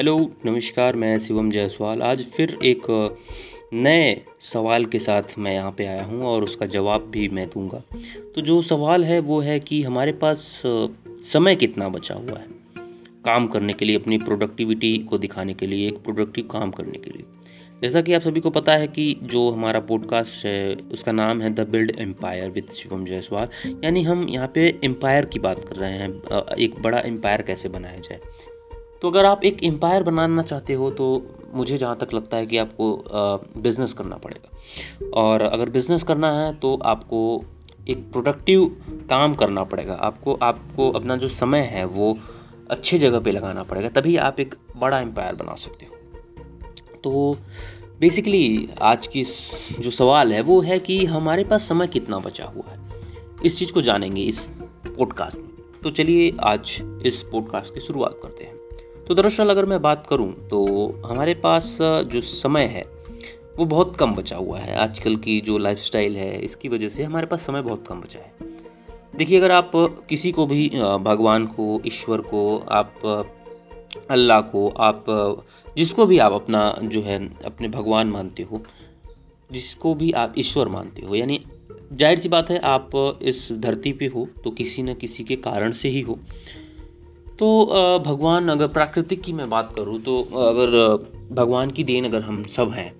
Hello, नमस्कार, मैं शिवम जायसवाल। आज फिर एक नए सवाल के साथ मैं यहाँ पे आया हूँ और उसका जवाब भी मैं दूँगा। तो जो सवाल है, वो है कि हमारे पास समय कितना बचा हुआ है? काम करने के लिए, अपनी प्रोडक्टिविटी को दिखाने के लिए, एक प्रोडक्टिव काम करने के लिए। जैसा कि आप सभी को पता है कि जो हमारा पॉडकास्ट है, उसका नाम है the build empire with Shivam Jaiswal. यानी हम यहाँ पे एम्पायर की बात कर रहे हैं। एक बड़ा एम्पायर कैसे बनाया जाए? तो अगर आप एक एम्पायर बनाना चाहते हो तो मुझे जहाँ तक लगता है कि आपको बिज़नेस करना पड़ेगा। और अगर बिज़नेस करना है तो आपको एक प्रोडक्टिव काम करना पड़ेगा। आपको आपको अपना जो समय है, वो अच्छे जगह पे लगाना पड़ेगा, तभी आप एक बड़ा एम्पायर बना सकते हो। तो बेसिकली आज की जो सवाल है, वो है कि हमारे पास समय कितना बचा हुआ है? इस चीज़ को जानेंगे इस पॉडकास्ट में। तो चलिए आज इस पॉडकास्ट की शुरुआत करते हैं। तो दरअसल अगर मैं बात करूँ तो हमारे पास जो समय है, वो बहुत कम बचा हुआ है। आजकल की जो लाइफस्टाइल है, इसकी वजह से हमारे पास समय बहुत कम बचा है। देखिए, अगर आप किसी को भी भगवान को, ईश्वर को, आप अल्लाह को, आप जिसको भी आप अपना, जो है, अपने भगवान मानते हो, जिसको भी आप ईश्वर मानते हो, यानी ज़ाहिर सी बात है, आप इस धरती पे हो तो किसी न किसी के कारण से ही हो। तो भगवान अगर प्राकृतिक की मैं बात करूँ तो अगर भगवान की देन अगर हम सब हैं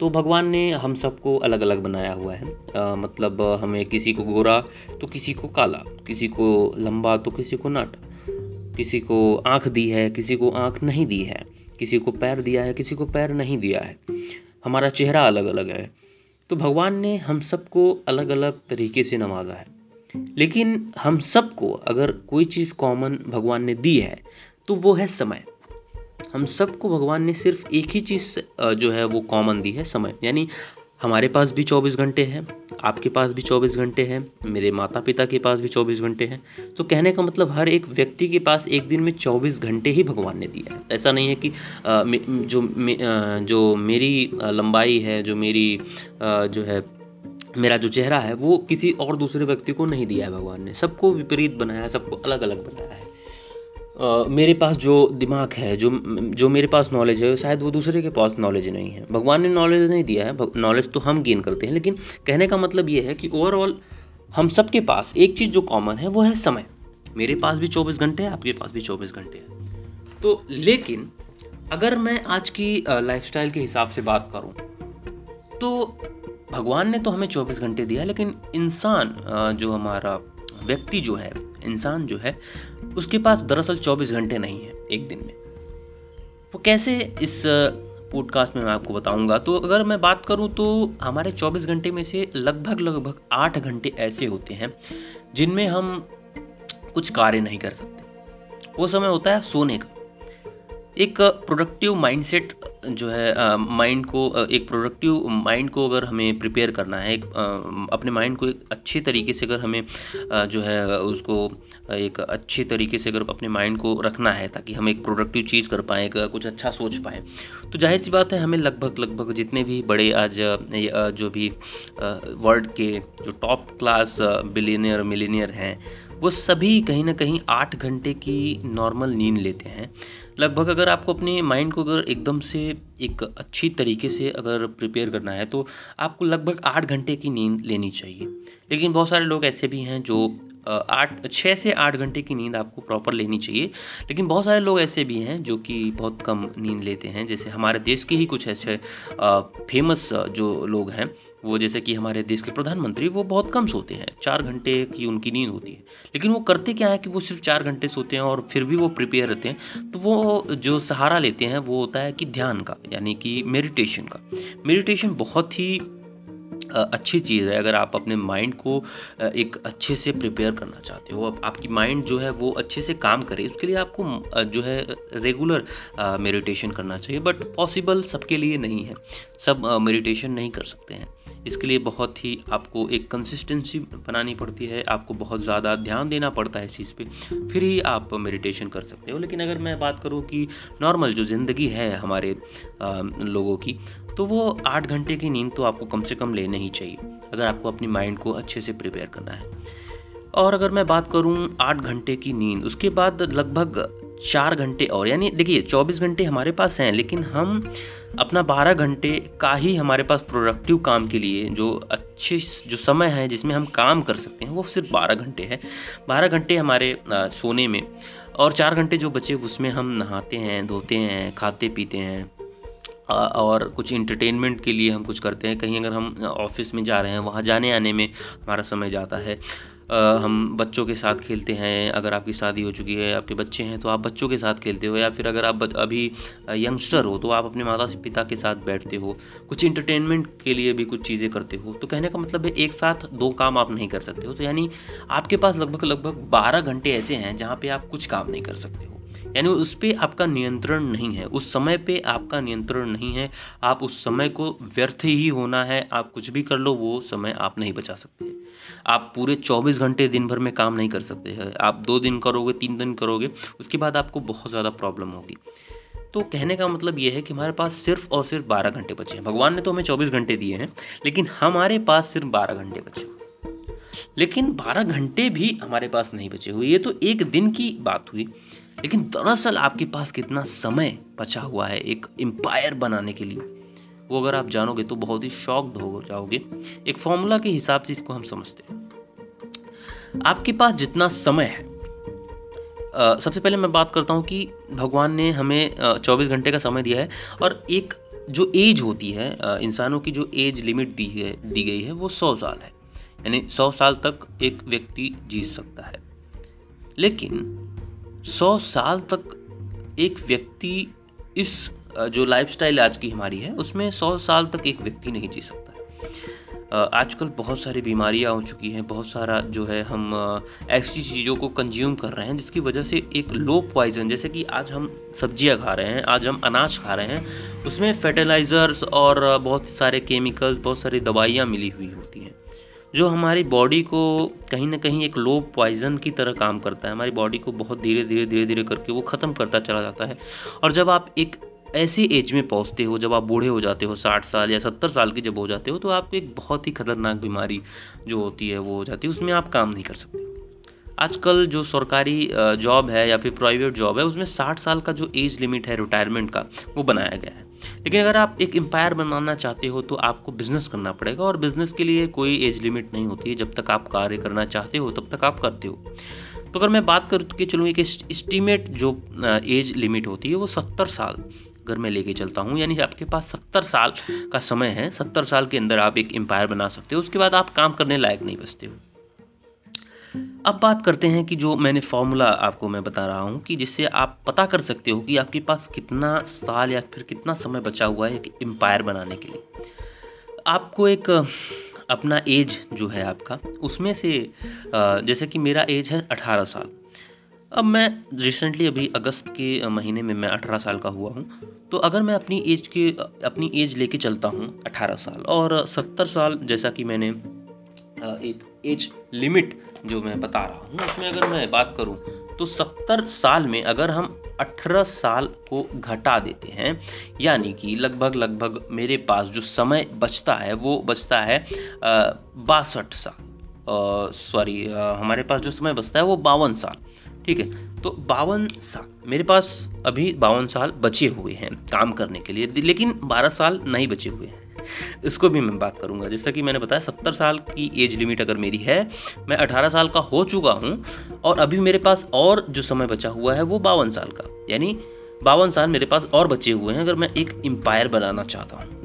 तो भगवान ने हम सबको अलग अलग बनाया हुआ है। आ, मतलब हमें किसी को गोरा तो किसी को काला किसी को लंबा तो किसी को नाटा किसी को आँख दी है किसी को आँख नहीं दी है किसी को पैर दिया है किसी को पैर नहीं दिया है। हमारा चेहरा अलग अलग है। तो भगवान ने हम सबको अलग अलग तरीके से नवाजा है। लेकिन हम सबको अगर कोई चीज़ कॉमन भगवान ने दी है तो वो है समय। हम सबको भगवान ने सिर्फ़ एक ही चीज़ जो है वो कॉमन दी है, समय। यानी हमारे पास भी 24 घंटे हैं, आपके पास भी 24 घंटे हैं, मेरे माता पिता के पास भी 24 घंटे हैं। तो कहने का मतलब हर एक व्यक्ति के पास एक दिन में 24 घंटे ही भगवान ने दिया है। ऐसा नहीं है कि जो जो मेरी लंबाई है, जो मेरी जो है मेरा जो चेहरा है वो किसी और दूसरे व्यक्ति को नहीं दिया है भगवान ने। सबको विपरीत बनाया है सबको अलग अलग बनाया है। Uh, मेरे पास जो दिमाग है जो जो मेरे पास नॉलेज है शायद वो दूसरे के पास नॉलेज नहीं है। भगवान ने नॉलेज नहीं दिया है नॉलेज तो हम गेन करते हैं लेकिन कहने का मतलब ये है कि ओवरऑल हम सबके पास एक चीज़ जो कॉमन है वो है समय। मेरे पास भी चौबीस घंटे हैं आपके पास भी चौबीस घंटे हैं। तो लेकिन अगर मैं आज की लाइफस्टाइल के हिसाब से बात करूँ तो भगवान ने तो हमें चौबीस घंटे दिया, लेकिन इंसान जो हमारा व्यक्ति जो है, इंसान जो है, उसके पास दरअसल 24 घंटे नहीं है एक दिन में। वो कैसे इस पॉडकास्ट में मैं आपको बताऊँगा? तो अगर मैं बात करूँ तो हमारे 24 घंटे में से लगभग लगभग आठ घंटे ऐसे होते हैं, जिनमें हम कुछ कार्य नहीं कर सकते। वो समय होता है सोने का। एक प्रोडक्टिव माइंडसेट जो है माइंड को एक प्रोडक्टिव माइंड को अगर हमें प्रिपेयर करना है, एक अपने माइंड को एक अच्छे तरीके से अगर हमें जो है, उसको एक अच्छे तरीके से अगर अपने माइंड को रखना है, ताकि हम एक प्रोडक्टिव चीज़ कर पाएँ कुछ अच्छा सोच पाएँ तो ज़ाहिर सी बात है, हमें लगभग लगभग जितने भी बड़े आज जो भी वर्ल्ड के जो टॉप क्लास बिलीनियर मिलीनियर हैं वो सभी कहीं ना कहीं आठ घंटे की नॉर्मल नींद लेते हैं। लगभग अगर आपको अपने माइंड को अगर एकदम से एक अच्छी तरीके से अगर प्रिपेयर करना है तो आपको लगभग आठ घंटे की नींद लेनी चाहिए। लेकिन बहुत सारे लोग ऐसे भी हैं जो आठ छः से आठ घंटे की नींद आपको प्रॉपर लेनी चाहिए। लेकिन बहुत सारे लोग ऐसे भी हैं जो कि बहुत कम नींद लेते हैं। जैसे हमारे देश के ही कुछ ऐसे फ़ेमस जो लोग हैं, वो जैसे कि हमारे देश के प्रधानमंत्री, वो बहुत कम सोते हैं। चार घंटे की उनकी नींद होती है। लेकिन वो करते क्या है कि वो सिर्फ़ चार घंटे सोते हैं और फिर भी वो प्रिपेयर रहते हैं। तो वो जो सहारा लेते हैं, वो होता है कि ध्यान का, यानी कि मेडिटेशन का। मेडिटेशन बहुत ही अच्छी चीज़ है, अगर आप अपने माइंड को एक अच्छे से प्रिपेयर करना चाहते हो आपकी माइंड जो है वो अच्छे से काम करे, उसके लिए आपको जो है रेगुलर मेडिटेशन करना चाहिए बट पॉसिबल सबके लिए नहीं है। सब मेडिटेशन नहीं कर सकते हैं। इसके लिए बहुत ही आपको एक कंसिस्टेंसी बनानी पड़ती है आपको बहुत ज़्यादा ध्यान देना पड़ता है इस चीज़ पे फिर ही आप मेडिटेशन कर सकते हो। लेकिन अगर मैं बात करूँ कि नॉर्मल जो ज़िंदगी है हमारे आ, लोगों की तो वो आठ घंटे की नींद तो आपको कम से कम लेना ही चाहिए अगर आपको अपनी माइंड को अच्छे से प्रिपेयर करना है। और अगर मैं बात करूँ आठ घंटे की नींद उसके बाद लगभग चार घंटे और यानी देखिए चौबीस घंटे हमारे पास हैं लेकिन हम अपना बारह घंटे का ही हमारे पास प्रोडक्टिव काम के लिए जो अच्छे जो समय है जिसमें हम काम कर सकते हैं वो सिर्फ़ बारह घंटे है। बारह घंटे हमारे आ, सोने में और चार घंटे जो बचे उसमें हम नहाते हैं धोते हैं खाते पीते हैं और कुछ इंटरटेनमेंट के लिए हम कुछ करते हैं। कहीं अगर हम ऑफ़िस में जा रहे हैं वहाँ जाने आने में हमारा समय जाता है। हम बच्चों के साथ खेलते हैं, अगर आपकी शादी हो चुकी है, आपके बच्चे हैं तो आप बच्चों के साथ खेलते हो, या फिर अगर आप अभी यंगस्टर हो तो आप अपने माता पिता के साथ बैठते हो, कुछ इंटरटेनमेंट के लिए भी कुछ चीज़ें करते हो तो कहने का मतलब है एक साथ दो काम आप नहीं कर सकते हो तो यानी आपके पास लगभग लगभग बारह घंटे ऐसे हैं, जहाँ पर आप कुछ काम नहीं कर सकते हो, यानी उस पर आपका नियंत्रण नहीं है, उस समय पे आपका नियंत्रण नहीं है, आप उस समय को व्यर्थ ही होना है, आप कुछ भी कर लो, वो समय आप नहीं बचा सकते। आप पूरे 24 घंटे दिन भर में काम नहीं कर सकते हैं। आप दो दिन करोगे, तीन दिन करोगे, उसके बाद आपको बहुत ज़्यादा प्रॉब्लम होगी। तो कहने का मतलब ये है कि हमारे पास सिर्फ़ और सिर्फ़ बारह घंटे बचे हैं। भगवान ने तो हमें चौबीस घंटे दिए हैं, लेकिन हमारे पास सिर्फ़ बारह घंटे बचे लेकिन बारह घंटे भी हमारे पास नहीं बचे हुए। ये तो एक दिन की बात हुई, लेकिन दरअसल आपके पास कितना समय बचा हुआ है एक एम्पायर बनाने के लिए। वो अगर आप जानोगे तो बहुत ही शॉक्ड हो जाओगे। एक फॉर्मूला के हिसाब से इसको हम समझते हैं। आपके पास जितना समय है आ, सबसे पहले मैं बात करता हूँ कि भगवान ने हमें चौबीस घंटे का समय दिया है और एक जो एज होती है इंसानों की जो एज लिमिट दी है दी गई है वो सौ साल है। यानी सौ साल तक एक व्यक्ति जी सकता है। लेकिन सौ साल तक एक व्यक्ति इस जो लाइफस्टाइल आज की हमारी है, उसमें सौ साल तक एक व्यक्ति नहीं जी सकता। आजकल बहुत सारी बीमारियाँ हो चुकी हैं, बहुत सारा जो है हम ऐसी चीज़ों को कंज्यूम कर रहे हैं, जिसकी वजह से एक लो पॉइजन जैसे कि आज हम सब्ज़ियाँ खा रहे हैं, आज हम अनाज खा रहे हैं, उसमें फर्टिलाइज़र्स और बहुत सारे केमिकल्स बहुत सारी दवाइयाँ मिली हुई होती हैं, जो हमारी बॉडी को कहीं ना कहीं एक लो पॉइजन की तरह काम करता है। हमारी बॉडी को बहुत धीरे धीरे धीरे धीरे करके वो ख़त्म करता चला जाता है। और जब आप एक ऐसी एज में पहुँचते हो, जब आप बूढ़े हो जाते हो, साठ साल या सत्तर साल के जब हो जाते हो तो आपको एक बहुत ही खतरनाक बीमारी जो होती है, वो हो जाती है, उसमें आप काम नहीं कर सकते। आजकल जो सरकारी जॉब है या फिर प्राइवेट जॉब है, उसमें साठ साल का जो एज लिमिट है रिटायरमेंट का, वो बनाया गया है। लेकिन अगर आप एक एम्पायर बनाना चाहते हो तो आपको बिज़नेस करना पड़ेगा और बिज़नेस के लिए कोई एज लिमिट नहीं होती है। जब तक आप कार्य करना चाहते हो, तब तक आप करते हो। तो अगर मैं बात कर के चलूँ एक इस्टीमेट जो एज लिमिट होती है, वो सत्तर साल अगर में लेके चलता हूँ। यानी आपके पास सत्तर साल का समय है, सत्तर साल के अंदर आप एक एम्पायर बना सकते हो। उसके बाद आप काम करने लायक नहीं बचते हो। अब बात करते हैं कि जो मैंने फॉर्मूला आपको मैं बता रहा हूँ कि जिससे आप पता कर सकते हो कि आपके पास कितना साल या फिर कितना समय बचा हुआ है एक एम्पायर बनाने के लिए। आपको एक, अपना एज जो है आपका, उसमें से जैसे कि मेरा एज है अठारह साल। अब मैं रिसेंटली अभी अगस्त के महीने में मैं अठारह साल का हुआ हूँ। तो अगर मैं अपनी एज के अपनी एज लेके चलता हूँ, अठारह साल, और सत्तर साल जैसा कि मैंने एक एज लिमिट जो मैं बता रहा हूँ, उसमें अगर मैं बात करूँ तो सत्तर साल में अगर हम अठारह साल को घटा देते हैं, यानी कि लगभग लगभग मेरे पास जो समय बचता है, वो बचता है बासठ साल सॉरी हमारे पास जो समय बचता है, वो बावन साल। ठीक है? तो बावन साल मेरे पास अभी बावन साल बचे हुए हैं काम करने के लिए लेकिन बारह साल नहीं बचे हुए हैं। इसको भी मैं बात करूँगा। जैसा कि मैंने बताया, सत्तर साल की एज लिमिट अगर मेरी है, मैं अठारह साल का हो चुका हूँ, और अभी मेरे पास और जो समय बचा हुआ है, वो बावन साल का। यानी बावन साल मेरे पास और बचे हुए हैं, अगर मैं एक एम्पायर बनाना चाहता हूँ।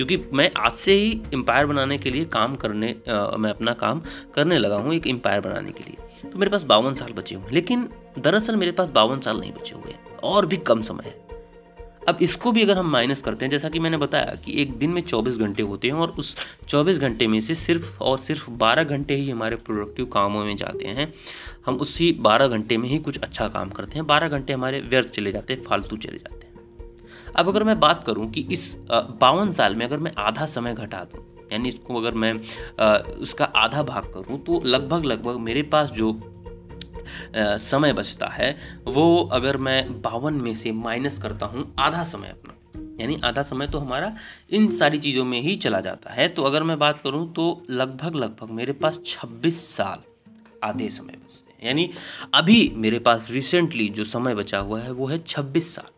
क्योंकि मैं आज से ही एम्पायर बनाने के लिए काम करने आ, मैं अपना काम करने लगा हूँ एक एम्पायर बनाने के लिए। तो मेरे पास बावन साल बचे हुए हैं लेकिन दरअसल मेरे पास बावन साल नहीं बचे हुए हैं और भी कम समय है। अब इसको भी अगर हम माइनस करते हैं जैसा कि मैंने बताया कि एक दिन में 24 घंटे होते हैं और उस 24 घंटे में से सिर्फ़ और सिर्फ़ 12 घंटे ही हमारे प्रोडक्टिव कामों में जाते हैं। हम उसी 12 घंटे में ही कुछ अच्छा काम करते हैं 12 घंटे हमारे व्यर्थ चले जाते हैं फालतू चले जाते हैं। अब अगर मैं बात करूँ कि इस बावन साल में अगर मैं आधा समय घटा दूँ यानी इसको अगर मैं आ, उसका आधा भाग करूँ तो लगभग लगभग मेरे पास जो आ, समय बचता है वो अगर मैं बावन में से माइनस करता हूँ आधा समय अपना। यानी आधा समय तो हमारा इन सारी चीज़ों में ही चला जाता है। तो अगर मैं बात करूँ तो लगभग लगभग मेरे पास 26 साल आधे समय बचते हैं। यानी अभी मेरे पास रिसेंटली जो समय बचा हुआ है वो है छब्बीस साल।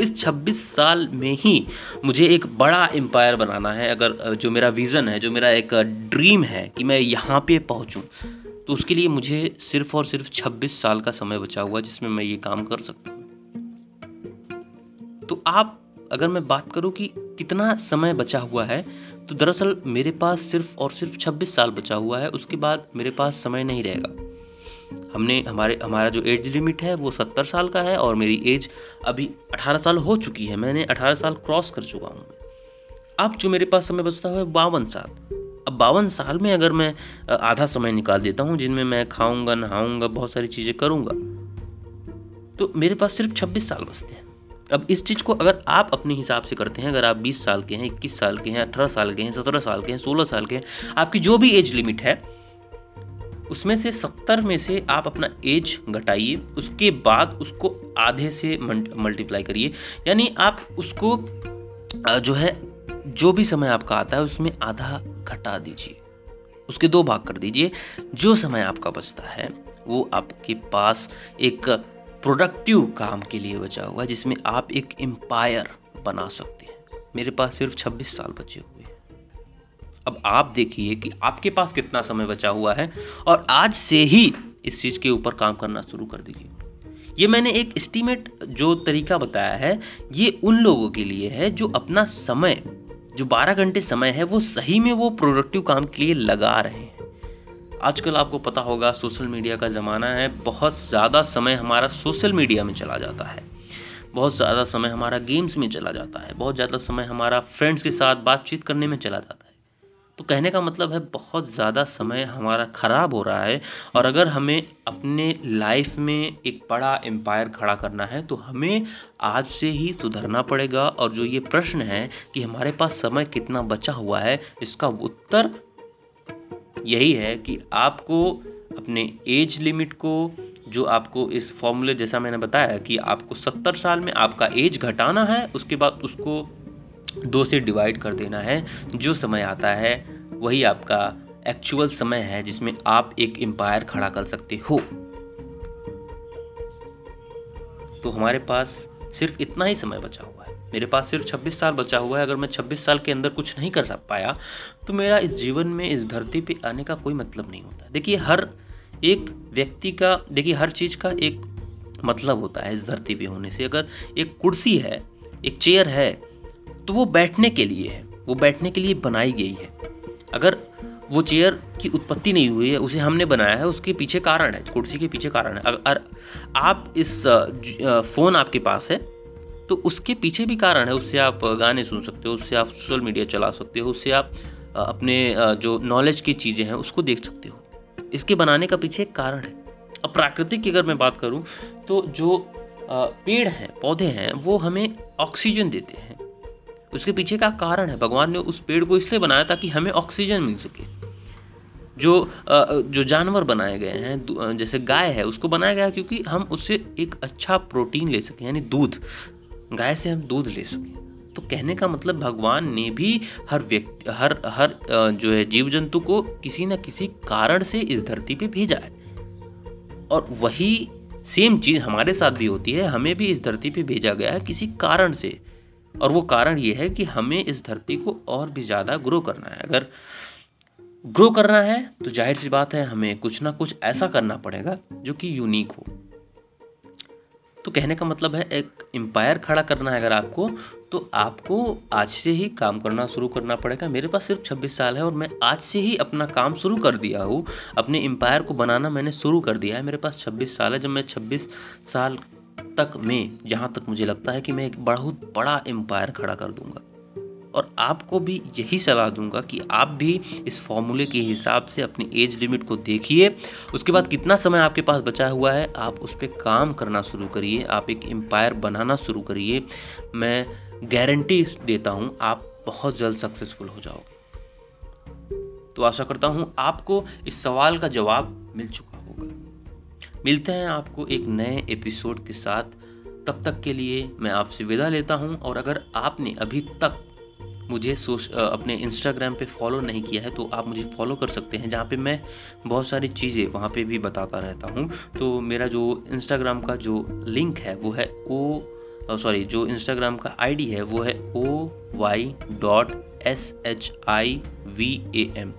इस 26 साल में ही मुझे एक बड़ा एम्पायर बनाना है। अगर जो मेरा विज़न है, जो मेरा एक ड्रीम है कि मैं यहाँ पे पहुँचूँ तो उसके लिए मुझे सिर्फ़ और सिर्फ़ 26 साल का समय बचा हुआ जिसमें मैं ये काम कर सकता हूँ। तो आप, अगर मैं बात करूँ कि कितना समय बचा हुआ है तो दरअसल मेरे पास सिर्फ़ और सिर्फ़ 26 साल बचा हुआ है, उसके बाद मेरे पास समय नहीं रहेगा। हमने हमारे, हमारा जो एज लिमिट है वो सत्तर साल का है और मेरी एज अभी अठारह साल हो चुकी है। मैंने अठारह साल क्रॉस कर चुका हूँ अब जो मेरे पास समय बचता है, बावन साल। अब बावन साल में अगर मैं आधा समय निकाल देता हूँ जिनमें मैं खाऊँगा, नहाऊँगा, बहुत सारी चीज़ें करूँगा तो मेरे पास सिर्फ़ छब्बीस साल बचते हैं। अब इस चीज़ को अगर आप अपने हिसाब से करते हैं, अगर आप 20 साल के हैं 21 साल के हैं 18 साल के हैं 17 साल के हैं 16 साल के हैं, आपकी जो भी एज लिमिट है उसमें से सत्तर में से आप अपना एज घटाइए, उसके बाद उसको आधे से मल्टीप्लाई करिए। यानी आप उसको जो है, जो भी समय आपका आता है, उसमें आधा घटा दीजिए। उसके दो भाग कर दीजिए। जो समय आपका बचता है, वो आपके पास एक प्रोडक्टिव काम के लिए बचा हुआ है, जिसमें आप एक एम्पायर बना सकते हैं। मेरे पास सिर्फ़ 26 साल बचे हुए अब आप देखिए कि आपके पास कितना समय बचा हुआ है और आज से ही इस चीज़ के ऊपर काम करना शुरू कर दीजिए। ये मैंने एक एस्टीमेट जो तरीका बताया है, ये उन लोगों के लिए है जो अपना समय, जो 12 घंटे समय है, वो सही में वो प्रोडक्टिव काम के लिए लगा रहे हैं। आजकल आपको पता होगा सोशल मीडिया का ज़माना है, बहुत ज़्यादा समय हमारा सोशल मीडिया में चला जाता है। बहुत ज़्यादा समय हमारा गेम्स में चला जाता है, बहुत ज़्यादा समय हमारा फ्रेंड्स के साथ बातचीत करने में चला जाता है। तो कहने का मतलब है बहुत ज़्यादा समय हमारा ख़राब हो रहा है और अगर हमें अपने लाइफ में एक बड़ा एम्पायर खड़ा करना है तो हमें आज से ही सुधरना पड़ेगा और जो ये प्रश्न है कि हमारे पास समय कितना बचा हुआ है, इसका उत्तर यही है कि आपको अपने एज लिमिट को, जो आपको इस फॉर्मूले जैसा मैंने बताया कि आपको सत्तर साल में आपका एज घटाना है, उसके बाद उसको दो से डिवाइड कर देना है। जो समय आता है, वही आपका एक्चुअल समय है, जिसमें आप एक एम्पायर खड़ा कर सकते हो। तो हमारे पास सिर्फ़ इतना ही समय बचा हुआ है। मेरे पास सिर्फ़ 26 साल बचा हुआ है। अगर मैं 26 साल के अंदर कुछ नहीं कर पाया तो मेरा इस जीवन में, इस धरती पे आने का कोई मतलब नहीं होता। देखिए, हर एक व्यक्ति का, देखिए, हर चीज़ का एक मतलब होता है इस धरती पे होने से। अगर एक कुर्सी है, एक चेयर है तो वो बैठने के लिए है। वो बैठने के लिए बनाई गई है। अगर वो चेयर की उत्पत्ति नहीं हुई है, उसे हमने बनाया है, उसके पीछे कारण है, कुर्सी के पीछे कारण है। अगर आप इस फ़ोन आपके पास है तो उसके पीछे भी कारण है। उससे आप गाने सुन सकते हो, उससे आप सोशल मीडिया चला सकते हो, उससे आप अपने जो नॉलेज की चीज़ें हैं, उसको देख सकते हो। इसके बनाने का पीछे एक कारण है। अब प्राकृतिक की अगर मैं बात करूँ तो जो पेड़ हैं, पौधे हैं, वो हमें ऑक्सीजन देते हैं। उसके पीछे का कारण है। भगवान ने उस पेड़ को इसलिए बनाया ताकि हमें ऑक्सीजन मिल सके। जो जो जानवर बनाए गए हैं जैसे गाय है, उसको बनाया गया क्योंकि हम उससे एक अच्छा प्रोटीन ले सकें, यानी दूध। गाय से हम दूध ले सकें। तो कहने का मतलब भगवान ने भी हर व्यक्ति, हर हर जो है जीव जंतु को किसी न किसी कारण से इस धरती पे भेजा है। और वही सेम चीज़ हमारे साथ भी होती है। हमें भी इस धरती पे भेजा गया है किसी कारण से। और वो कारण ये है कि हमें इस धरती को और भी ज़्यादा ग्रो करना है। अगर ग्रो करना है तो ज़ाहिर सी बात है हमें कुछ ना कुछ ऐसा करना पड़ेगा जो कि यूनिक हो। तो कहने का मतलब है, एक एम्पायर खड़ा करना है अगर आपको तो आपको आज से ही काम करना शुरू करना पड़ेगा। मेरे पास सिर्फ़ 26 साल है और मैं आज से ही अपना काम शुरू कर दिया हूँ। अपने एम्पायर को बनाना मैंने शुरू कर दिया है। मेरे पास 26 साल है। जब मैं 26 साल तक में, जहाँ तक मुझे लगता है कि मैं एक बहुत बड़ा एम्पायर खड़ा कर दूँगा। और आपको भी यही सलाह दूँगा कि आप भी इस फॉर्मूले के हिसाब से अपनी एज लिमिट को देखिए। उसके बाद कितना समय आपके पास बचा हुआ है, आप उस पर काम करना शुरू करिए, आप एक एम्पायर बनाना शुरू करिए। मैं गारंटी देता हूँ, आप बहुत जल्द सक्सेसफुल हो जाओगे। तो आशा करता हूँ आपको इस सवाल का जवाब मिल चुका मिलते हैं आपको एक नए एपिसोड के साथ। तब तक के लिए मैं आपसे विदा लेता हूँ और अगर आपने अभी तक मुझे सोश अपने इंस्टाग्राम पे फॉलो नहीं किया है तो आप मुझे फॉलो कर सकते हैं, जहाँ पे मैं बहुत सारी चीज़ें वहाँ पे भी बताता रहता हूँ। तो मेरा जो इंस्टाग्राम का जो लिंक है, वो है ओ सॉरी जो इंस्टाग्राम का आईडी है, वो है O Y dot S H I V A M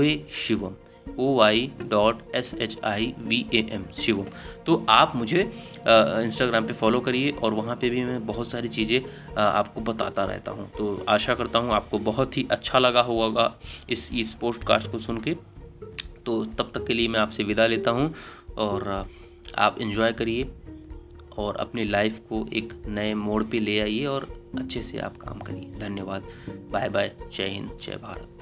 A Shivam. O Y dot S H I V A M Shivam. तो आप मुझे इंस्टाग्राम पे फॉलो करिए और वहाँ पे भी मैं बहुत सारी चीज़ें आपको बताता रहता हूँ। तो आशा करता हूँ आपको बहुत ही अच्छा लगा होगा इस इस पोस्ट कार्ड्स को सुन के। तो तब तक के लिए मैं आपसे विदा लेता हूँ और आप इन्जॉय करिए और अपनी लाइफ को एक नए मोड़ पे ले आइए और अच्छे से आप काम करिए। धन्यवाद। बाय बाय जय हिंद। जय भारत।